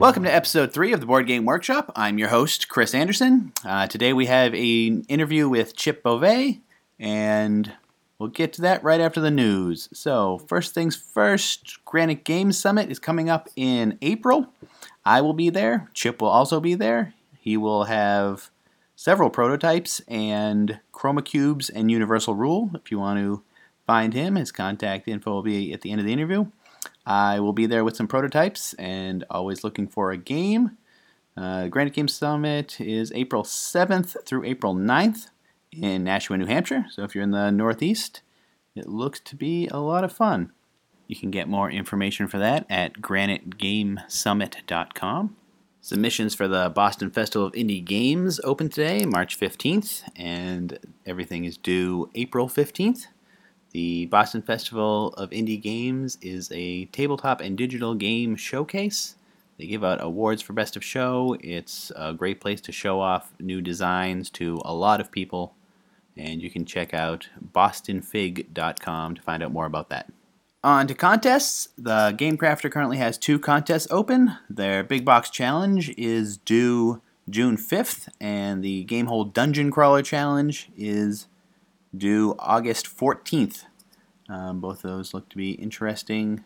Welcome to episode three of the Board Game Workshop. I'm your host, Chris Anderson. Uh, today we have an interview with Chip Beauvais, and we'll get to that right after the news. So, first things first, Granite Games Summit is coming up in April. I will be there. Chip will also be there. He will have several prototypes and chroma cubes and universal rule. If you want to find him, his contact info will be at the end of the interview. I will be there with some prototypes and always looking for a game. Uh, Granite Game Summit is April 7th through April 9th in Nashua, New Hampshire. So if you're in the Northeast, it looks to be a lot of fun. You can get more information for that at granitegamesummit.com. Submissions for the Boston Festival of Indie Games open today, March 15th, and everything is due April 15th. The Boston Festival of Indie Games is a tabletop and digital game showcase. They give out awards for Best of Show. It's a great place to show off new designs to a lot of people. And you can check out bostonfig.com to find out more about that. On to contests. The Game Crafter currently has two contests open. Their Big Box Challenge is due June 5th, and the Gamehole Dungeon Crawler Challenge is due August 14th. Um, both of those look to be interesting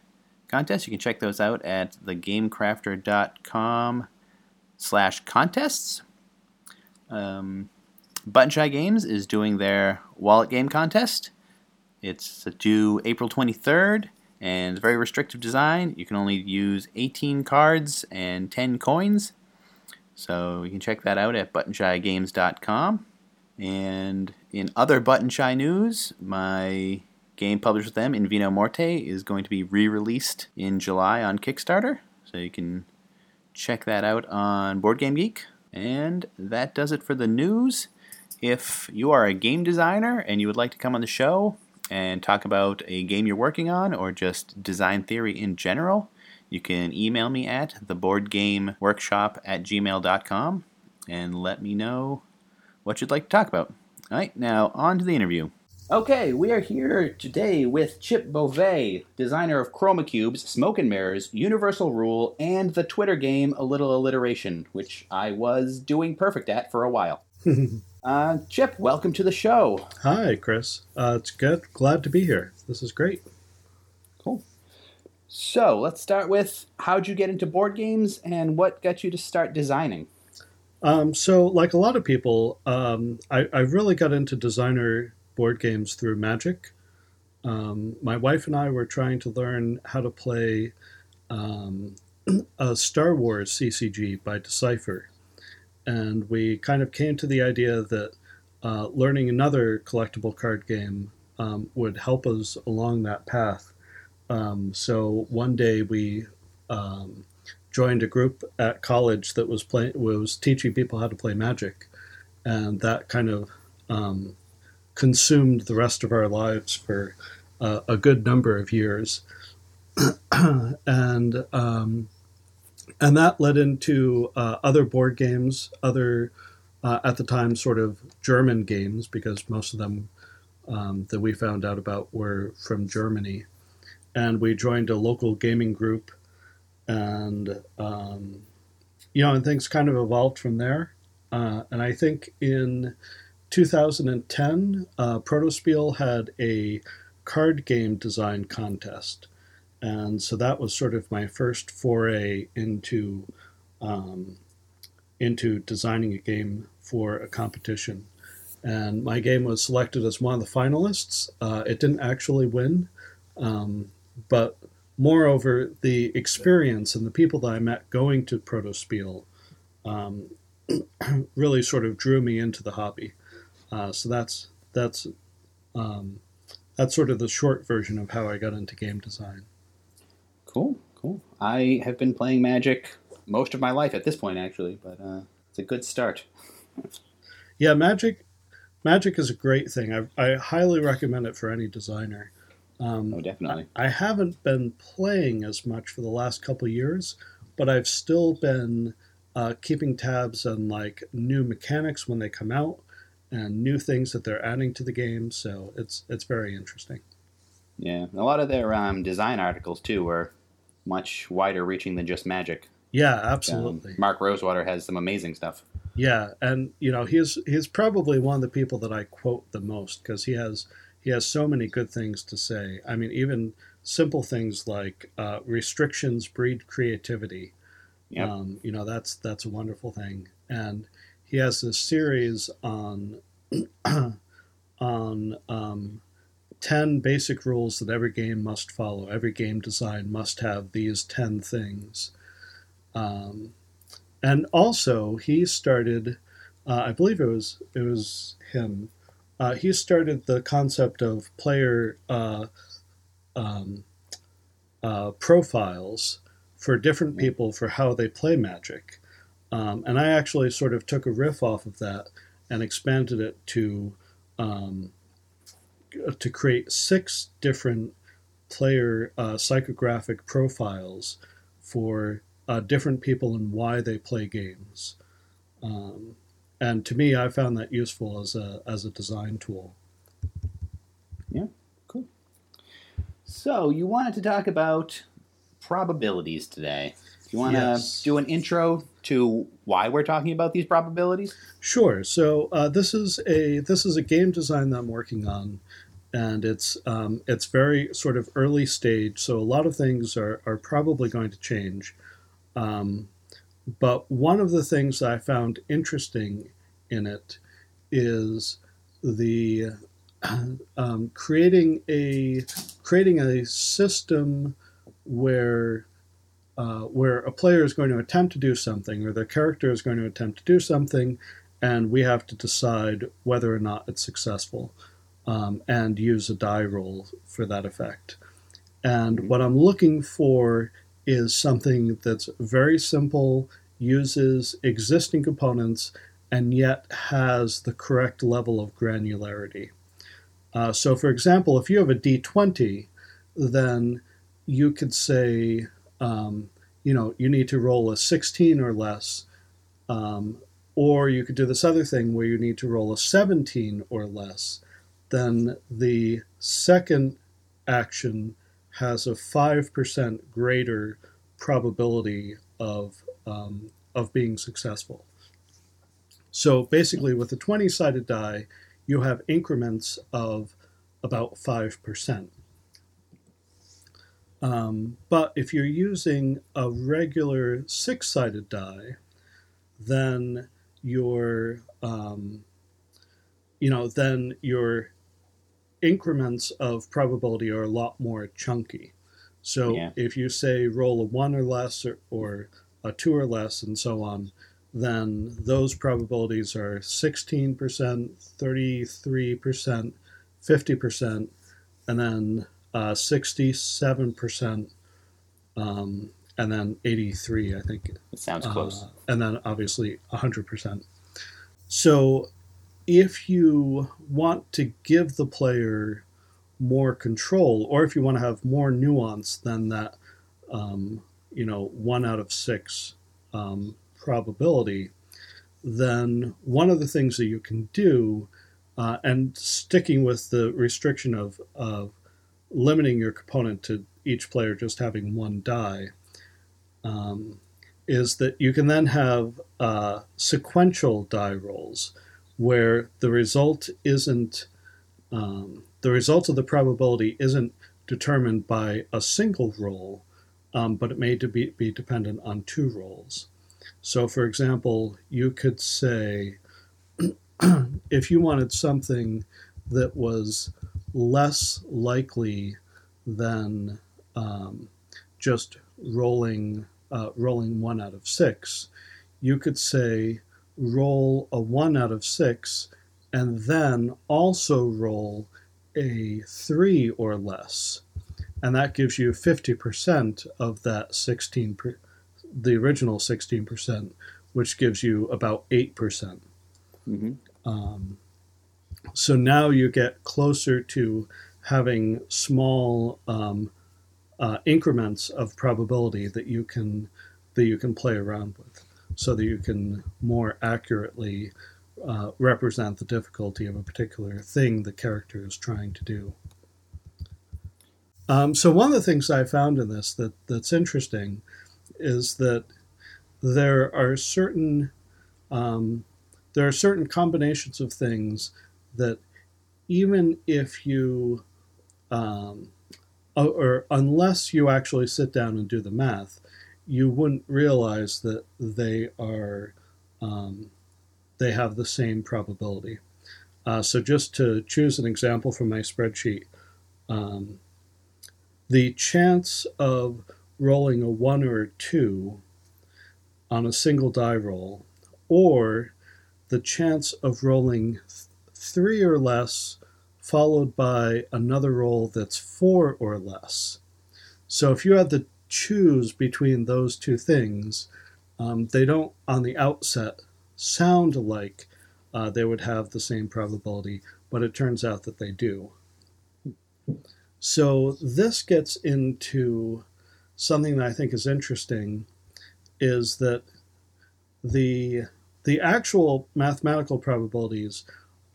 contests. You can check those out at thegamecrafter.com slash contests. Um, Button Shy Games is doing their wallet game contest. It's due April 23rd and it's very restrictive design. You can only use 18 cards and 10 coins. So you can check that out at buttonshygames.com. And in other Button Shy news, my game published with them, In Vino Morte, is going to be re released in July on Kickstarter. So you can check that out on Board Game Geek. And that does it for the news. If you are a game designer and you would like to come on the show and talk about a game you're working on or just design theory in general, you can email me at theboardgameworkshop at gmail.com and let me know what you'd like to talk about. All right, now on to the interview. Okay, we are here today with Chip Beauvais, designer of Chroma Cubes, Smoke and Mirrors, Universal Rule, and the Twitter game A Little Alliteration, which I was doing perfect at for a while. uh, Chip, welcome to the show. Hi, Chris. Uh, it's good. Glad to be here. This is great. Cool. So let's start with how'd you get into board games and what got you to start designing? Um, so, like a lot of people, um, I, I really got into designer board games through Magic. Um, my wife and I were trying to learn how to play um, a Star Wars CCG by Decipher. And we kind of came to the idea that uh, learning another collectible card game um, would help us along that path. Um, so one day we um, joined a group at college that was play- was teaching people how to play Magic, and that kind of um, consumed the rest of our lives for uh, a good number of years, and um, and that led into uh, other board games, other uh, at the time sort of German games because most of them um, that we found out about were from Germany, and we joined a local gaming group, and um, you know, and things kind of evolved from there. Uh, and I think in 2010, uh, Protospiel had a card game design contest. And so that was sort of my first foray into um, into designing a game for a competition. And my game was selected as one of the finalists. Uh, it didn't actually win, um, but moreover, the experience and the people that I met going to Protospiel um, really sort of drew me into the hobby. Uh, so that's that's um, that's sort of the short version of how I got into game design. Cool, cool. I have been playing Magic most of my life at this point, actually, but uh, it's a good start. yeah, Magic, Magic is a great thing. I, I highly recommend it for any designer. Um, oh, definitely. I, I, haven't been playing as much for the last couple years, but I've still been uh, keeping tabs on like new mechanics when they come out and new things that they're adding to the game. So it's it's very interesting. Yeah, a lot of their um, design articles too are much wider reaching than just Magic. Yeah, absolutely. Um, Mark Rosewater has some amazing stuff. Yeah, and you know he's he's probably one of the people that I quote the most because he has he has so many good things to say. I mean, even simple things like uh, restrictions breed creativity. Yep. Um, you know that's that's a wonderful thing, and he has this series on on um, ten basic rules that every game must follow. Every game design must have these ten things. Um, and also, he started, uh, I believe it was it was him. Uh, he started the concept of player uh, um, uh, profiles for different people for how they play Magic, um, and I actually sort of took a riff off of that and expanded it to um, to create six different player uh, psychographic profiles for uh, different people and why they play games. Um, and to me, I found that useful as a as a design tool. Yeah, cool. So you wanted to talk about probabilities today. Do you want to Yes. do an intro to why we're talking about these probabilities? Sure. So uh, this is a this is a game design that I'm working on, and it's um, it's very sort of early stage. So a lot of things are are probably going to change. Um, but one of the things I found interesting in it is the um, creating a creating a system where uh, where a player is going to attempt to do something or their character is going to attempt to do something and we have to decide whether or not it's successful um, and use a die roll for that effect. And what I'm looking for is something that's very simple, uses existing components, and yet has the correct level of granularity. Uh, so, for example, if you have a d20, then you could say, um, you know, you need to roll a 16 or less. Um, or you could do this other thing where you need to roll a 17 or less. Then the second action has a 5% greater probability of, um, of being successful. So basically, with a 20 sided die, you have increments of about 5%. Um, but if you're using a regular six sided die, then your um, you know then your increments of probability are a lot more chunky. So Yeah. if you say roll a one or less or, or a two or less and so on, then those probabilities are 16%, 33%, 50%, and then uh, 67%, um, and then 83, I think, It sounds close. uh, and then obviously 100%. So if you want to give the player more control, or if you want to have more nuance than that, um, you know, one out of six um, probability, then one of the things that you can do, uh, and sticking with the restriction of, of limiting your component to each player just having one die, um, is that you can then have uh, sequential die rolls where the result isn't um, the result of the probability isn't determined by a single roll, um, but it may be, be dependent on two rolls. So, for example, you could say if you wanted something that was less likely than um, just rolling uh, rolling one out of six, you could say roll a one out of six and then also roll a three or less. And that gives you 50% of that 16, per, the original 16%, which gives you about 8%. hmm Um, so now you get closer to having small um, uh, increments of probability that you can that you can play around with, so that you can more accurately uh, represent the difficulty of a particular thing the character is trying to do. Um, so one of the things I found in this that that's interesting is that there are certain um, there are certain combinations of things that even if you um, or unless you actually sit down and do the math, you wouldn't realize that they are um, they have the same probability. Uh, so just to choose an example from my spreadsheet, um, the chance of rolling a one or a two on a single die roll, or the chance of rolling th- three or less followed by another roll that's four or less. So if you had to choose between those two things, um, they don't on the outset sound like uh, they would have the same probability, but it turns out that they do. So this gets into something that I think is interesting is that the the actual mathematical probabilities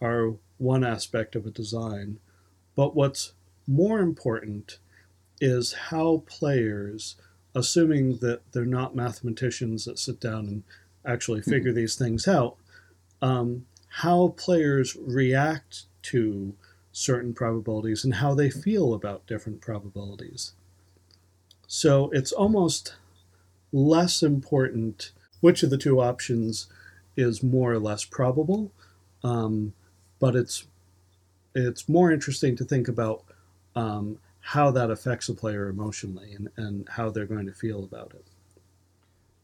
are one aspect of a design, but what's more important is how players, assuming that they're not mathematicians that sit down and actually figure these things out, um, how players react to certain probabilities and how they feel about different probabilities. So it's almost less important which of the two options is more or less probable, um, but it's it's more interesting to think about um, how that affects a player emotionally and, and how they're going to feel about it.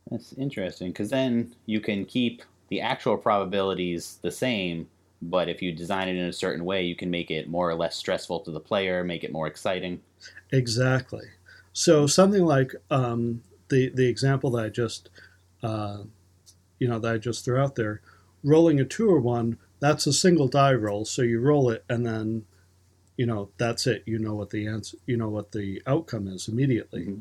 That's interesting because then you can keep the actual probabilities the same, but if you design it in a certain way, you can make it more or less stressful to the player, make it more exciting. Exactly. So something like um, the the example that I just uh, you know that I just threw out there, rolling a two or one, that's a single die roll. So you roll it and then you know that's it. You know what the answer, you know what the outcome is immediately. Mm-hmm.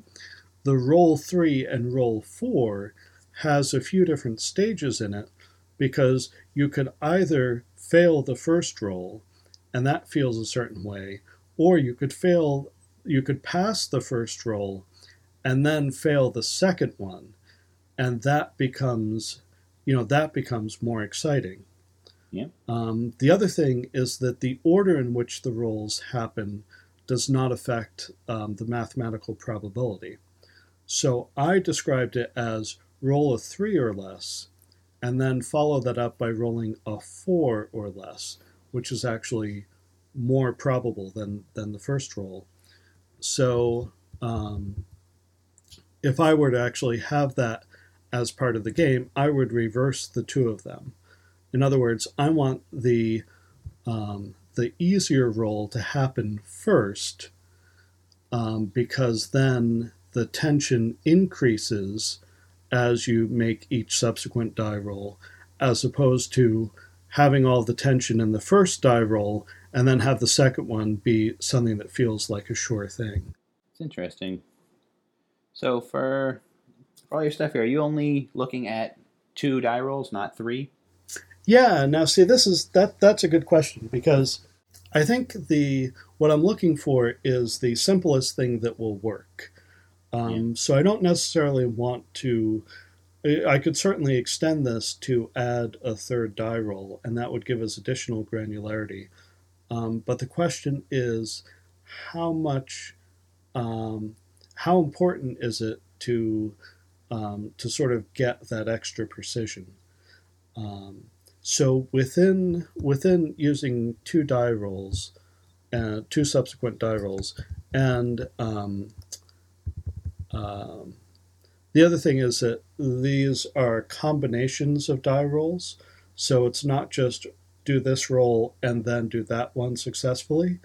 The roll three and roll four has a few different stages in it because you could either fail the first roll and that feels a certain way, or you could fail, you could pass the first roll and then fail the second one, and that becomes, you know, that becomes more exciting. Yeah. Um, the other thing is that the order in which the rolls happen does not affect um, the mathematical probability. So I described it as roll a three or less, and then follow that up by rolling a four or less, which is actually more probable than, than the first roll. So um, if I were to actually have that as part of the game, I would reverse the two of them. In other words, I want the um, the easier roll to happen first, um, because then the tension increases as you make each subsequent die roll, as opposed to having all the tension in the first die roll and then have the second one be something that feels like a sure thing. It's interesting. So for, for all your stuff here, are you only looking at two die rolls, not three? Yeah. Now, see, this is that. That's a good question because I think the what I'm looking for is the simplest thing that will work. Um, yeah. So I don't necessarily want to. I could certainly extend this to add a third die roll, and that would give us additional granularity. Um, but the question is, how much, um, how important is it to um, to sort of get that extra precision? Um, so within within using two die rolls, uh, two subsequent die rolls, and um, the other thing is that these are combinations of die rolls, so it's not just do this roll and then do that one successfully.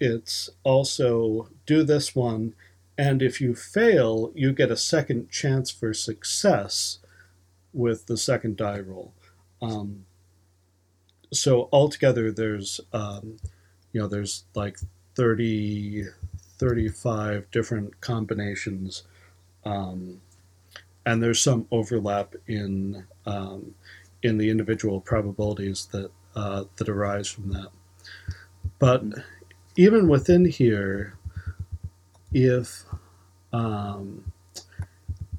It's also do this one, and if you fail, you get a second chance for success with the second die roll. Um, so altogether there's um, you know there's like 30 35 different combinations um, and there's some overlap in um, in the individual probabilities that uh, that arise from that but even within here if um,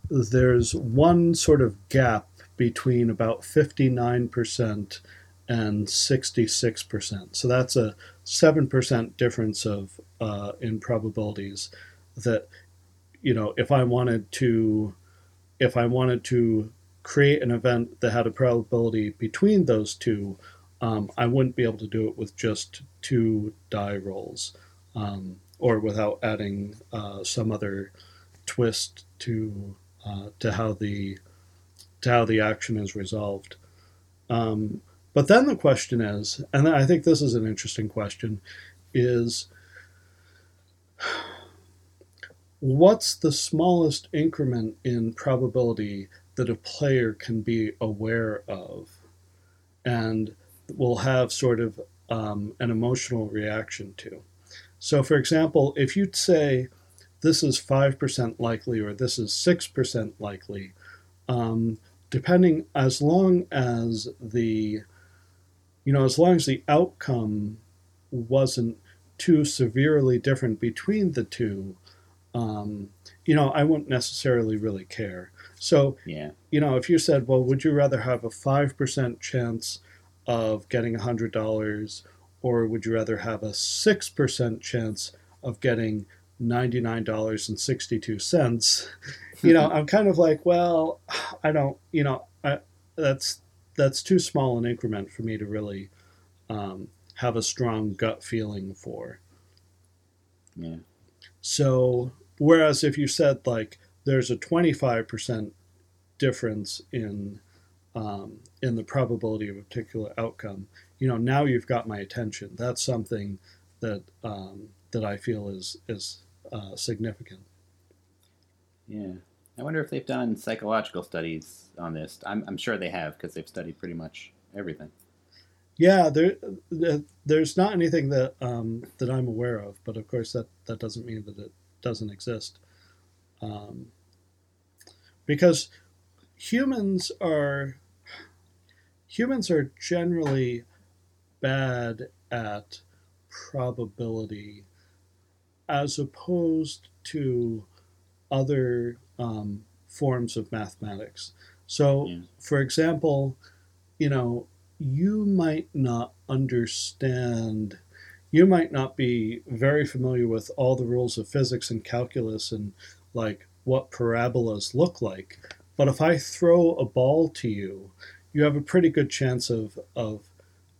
there's one sort of gap between about 59% and 66%. So that's a 7% difference of uh, in probabilities that you know if I wanted to if I wanted to create an event that had a probability between those two, um, I wouldn't be able to do it with just two die rolls um, or without adding uh, some other twist to uh, to how the to how the action is resolved. Um, but then the question is, and I think this is an interesting question, is what's the smallest increment in probability that a player can be aware of and will have sort of um, an emotional reaction to? So, for example, if you'd say this is 5% likely or this is 6% likely, um, depending as long as the you know as long as the outcome wasn't too severely different between the two um, you know i wouldn't necessarily really care so Yeah. you know if you said well would you rather have a 5% chance of getting $100 or would you rather have a 6% chance of getting $99.62 you know i'm kind of like well i don't you know I, that's that's too small an increment for me to really um, have a strong gut feeling for Yeah. so whereas if you said like there's a 25% difference in um, in the probability of a particular outcome you know now you've got my attention that's something that um, that i feel is is uh, significant Yeah. I wonder if they've done psychological studies on this. I'm, I'm sure they have because they've studied pretty much everything. Yeah, there, there there's not anything that um, that I'm aware of, but of course that that doesn't mean that it doesn't exist, um, because humans are humans are generally bad at probability, as opposed to other um, forms of mathematics. So, Yeah. for example, you know, you might not understand, you might not be very familiar with all the rules of physics and calculus and like what parabolas look like. But if I throw a ball to you, you have a pretty good chance of of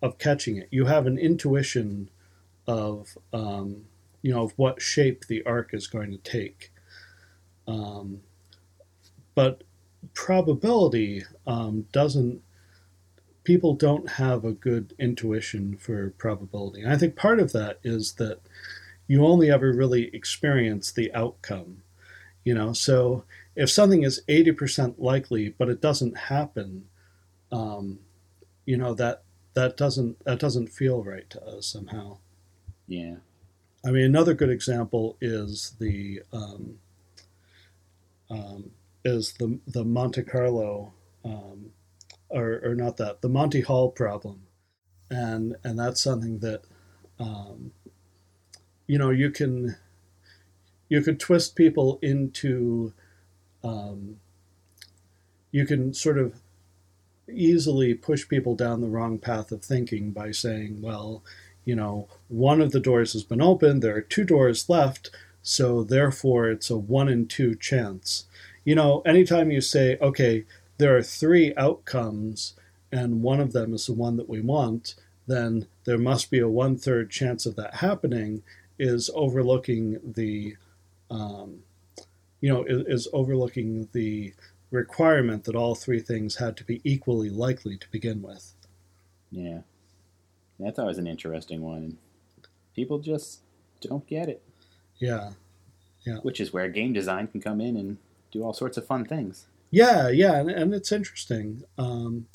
of catching it. You have an intuition of um, you know of what shape the arc is going to take. Um, but probability um, doesn't people don't have a good intuition for probability and i think part of that is that you only ever really experience the outcome you know so if something is 80% likely but it doesn't happen um, you know that that doesn't that doesn't feel right to us somehow Yeah. I mean, another good example is the um, um, is the the Monte Carlo, um, or, or not that the Monty Hall problem, and and that's something that um, you know you can you could twist people into um, you can sort of easily push people down the wrong path of thinking by saying, well, you know, one of the doors has been opened, there are two doors left, so therefore it's a one in two chance. You know, anytime you say, okay, there are three outcomes and one of them is the one that we want, then there must be a one third chance of that happening, is overlooking the, um, you know, is, is overlooking the requirement that all three things had to be equally likely to begin with. Yeah. That's always an interesting one. People just don't get it, Yeah. Yeah. Which is where game design can come in and do all sorts of fun things. Yeah, yeah, and, and it's interesting. Um,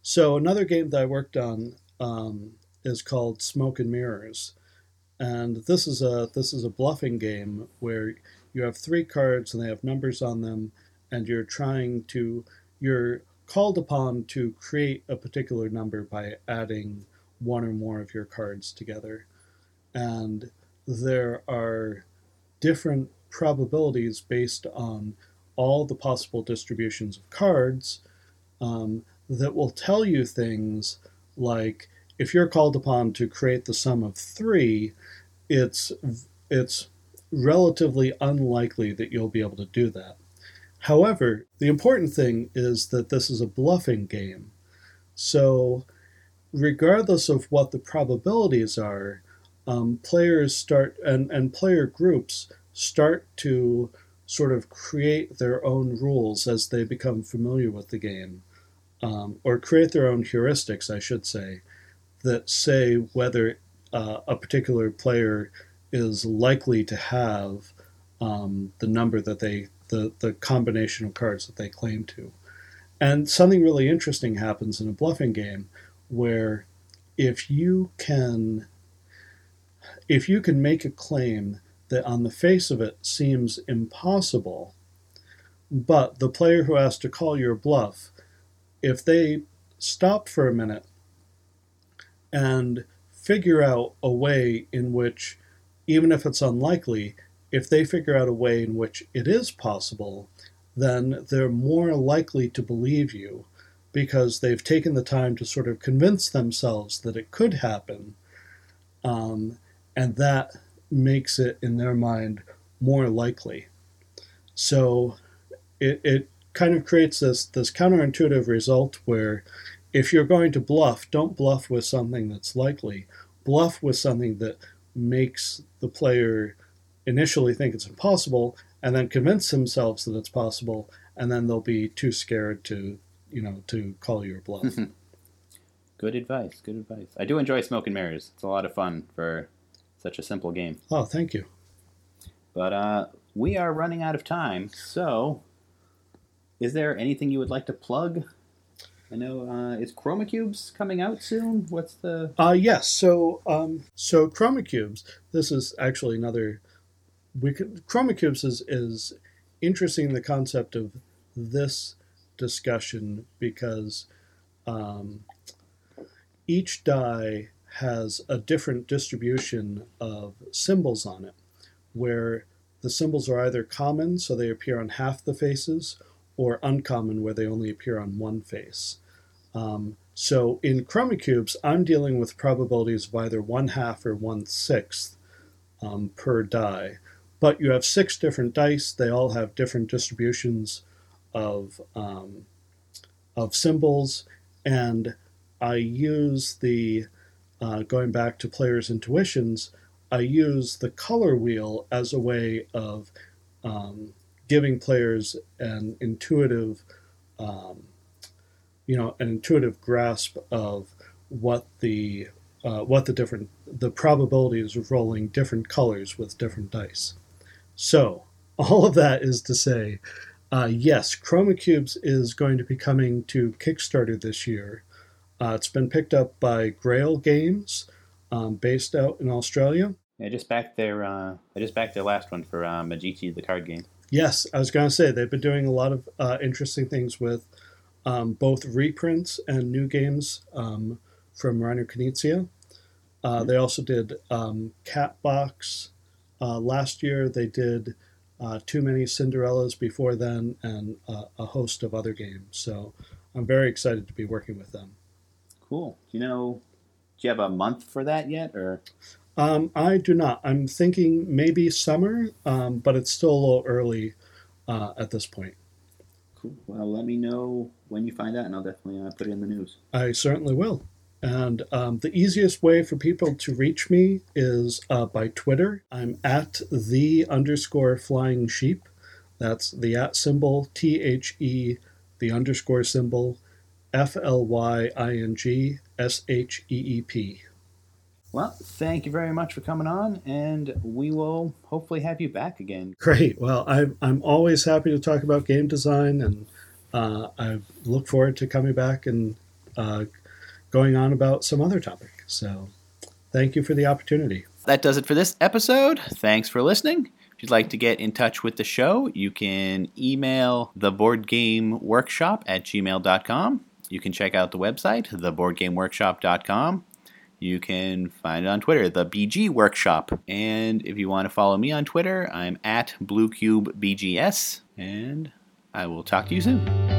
so another game that I worked on um, is called Smoke and Mirrors, and this is a this is a bluffing game where you have three cards and they have numbers on them, and you're trying to you're called upon to create a particular number by adding one or more of your cards together, and there are different probabilities based on all the possible distributions of cards um, that will tell you things like if you're called upon to create the sum of three, it's it's relatively unlikely that you'll be able to do that. However, the important thing is that this is a bluffing game. So, regardless of what the probabilities are, um, players start and, and player groups start to sort of create their own rules as they become familiar with the game, um, or create their own heuristics, I should say, that say whether uh, a particular player is likely to have um, the number that they, the, the combination of cards that they claim to. And something really interesting happens in a bluffing game where if you can if you can make a claim that on the face of it seems impossible, but the player who has to call your bluff, if they stop for a minute and figure out a way in which, even if it's unlikely, if they figure out a way in which it is possible, then they're more likely to believe you because they've taken the time to sort of convince themselves that it could happen. Um, and that makes it, in their mind, more likely. So it, it kind of creates this, this counterintuitive result where if you're going to bluff, don't bluff with something that's likely. Bluff with something that makes the player initially think it's impossible and then convince themselves that it's possible and then they'll be too scared to you know to call your bluff good advice good advice i do enjoy smoke and mirrors it's a lot of fun for such a simple game oh thank you but uh, we are running out of time so is there anything you would like to plug I know uh, is Chroma Cubes coming out soon. What's the? Uh yes. So um, so Chroma Cubes. This is actually another. We could Chroma Cubes is is interesting the concept of this discussion because um, each die has a different distribution of symbols on it, where the symbols are either common, so they appear on half the faces, or uncommon, where they only appear on one face. Um, so in chroma cubes, I'm dealing with probabilities of either one half or one sixth um, per die. But you have six different dice. They all have different distributions of um, of symbols, and I use the uh, going back to players' intuitions. I use the color wheel as a way of um, giving players an intuitive um, you know an intuitive grasp of what the uh, what the different the probabilities of rolling different colors with different dice. So all of that is to say, uh, yes, Chroma Cubes is going to be coming to Kickstarter this year. Uh, it's been picked up by Grail Games, um, based out in Australia. I just backed their uh, I just backed their last one for uh, Medici, the card game. Yes, I was going to say they've been doing a lot of uh, interesting things with um, both reprints and new games um, from Reiner Knizia. Uh, mm-hmm. they also did um, Catbox uh, last year. They did uh, Too Many Cinderellas before then, and uh, a host of other games. So I'm very excited to be working with them. Cool. Do you know? Do you have a month for that yet, or? Um, I do not. I'm thinking maybe summer, um, but it's still a little early uh, at this point. Cool. Well, let me know when you find out, and I'll definitely uh, put it in the news. I certainly will. And um, the easiest way for people to reach me is uh, by Twitter. I'm at the underscore flying sheep. That's the at symbol, T H E, the underscore symbol, F L Y I N G S H E E P. Well, thank you very much for coming on, and we will hopefully have you back again. Great. Well, I'm, I'm always happy to talk about game design, and uh, I look forward to coming back and uh, going on about some other topic. So, thank you for the opportunity. That does it for this episode. Thanks for listening. If you'd like to get in touch with the show, you can email the board game workshop at gmail.com. You can check out the website, theboardgameworkshop.com. You can find it on Twitter, the BG Workshop. And if you want to follow me on Twitter, I'm at BlueCubeBGS. And I will talk to you soon.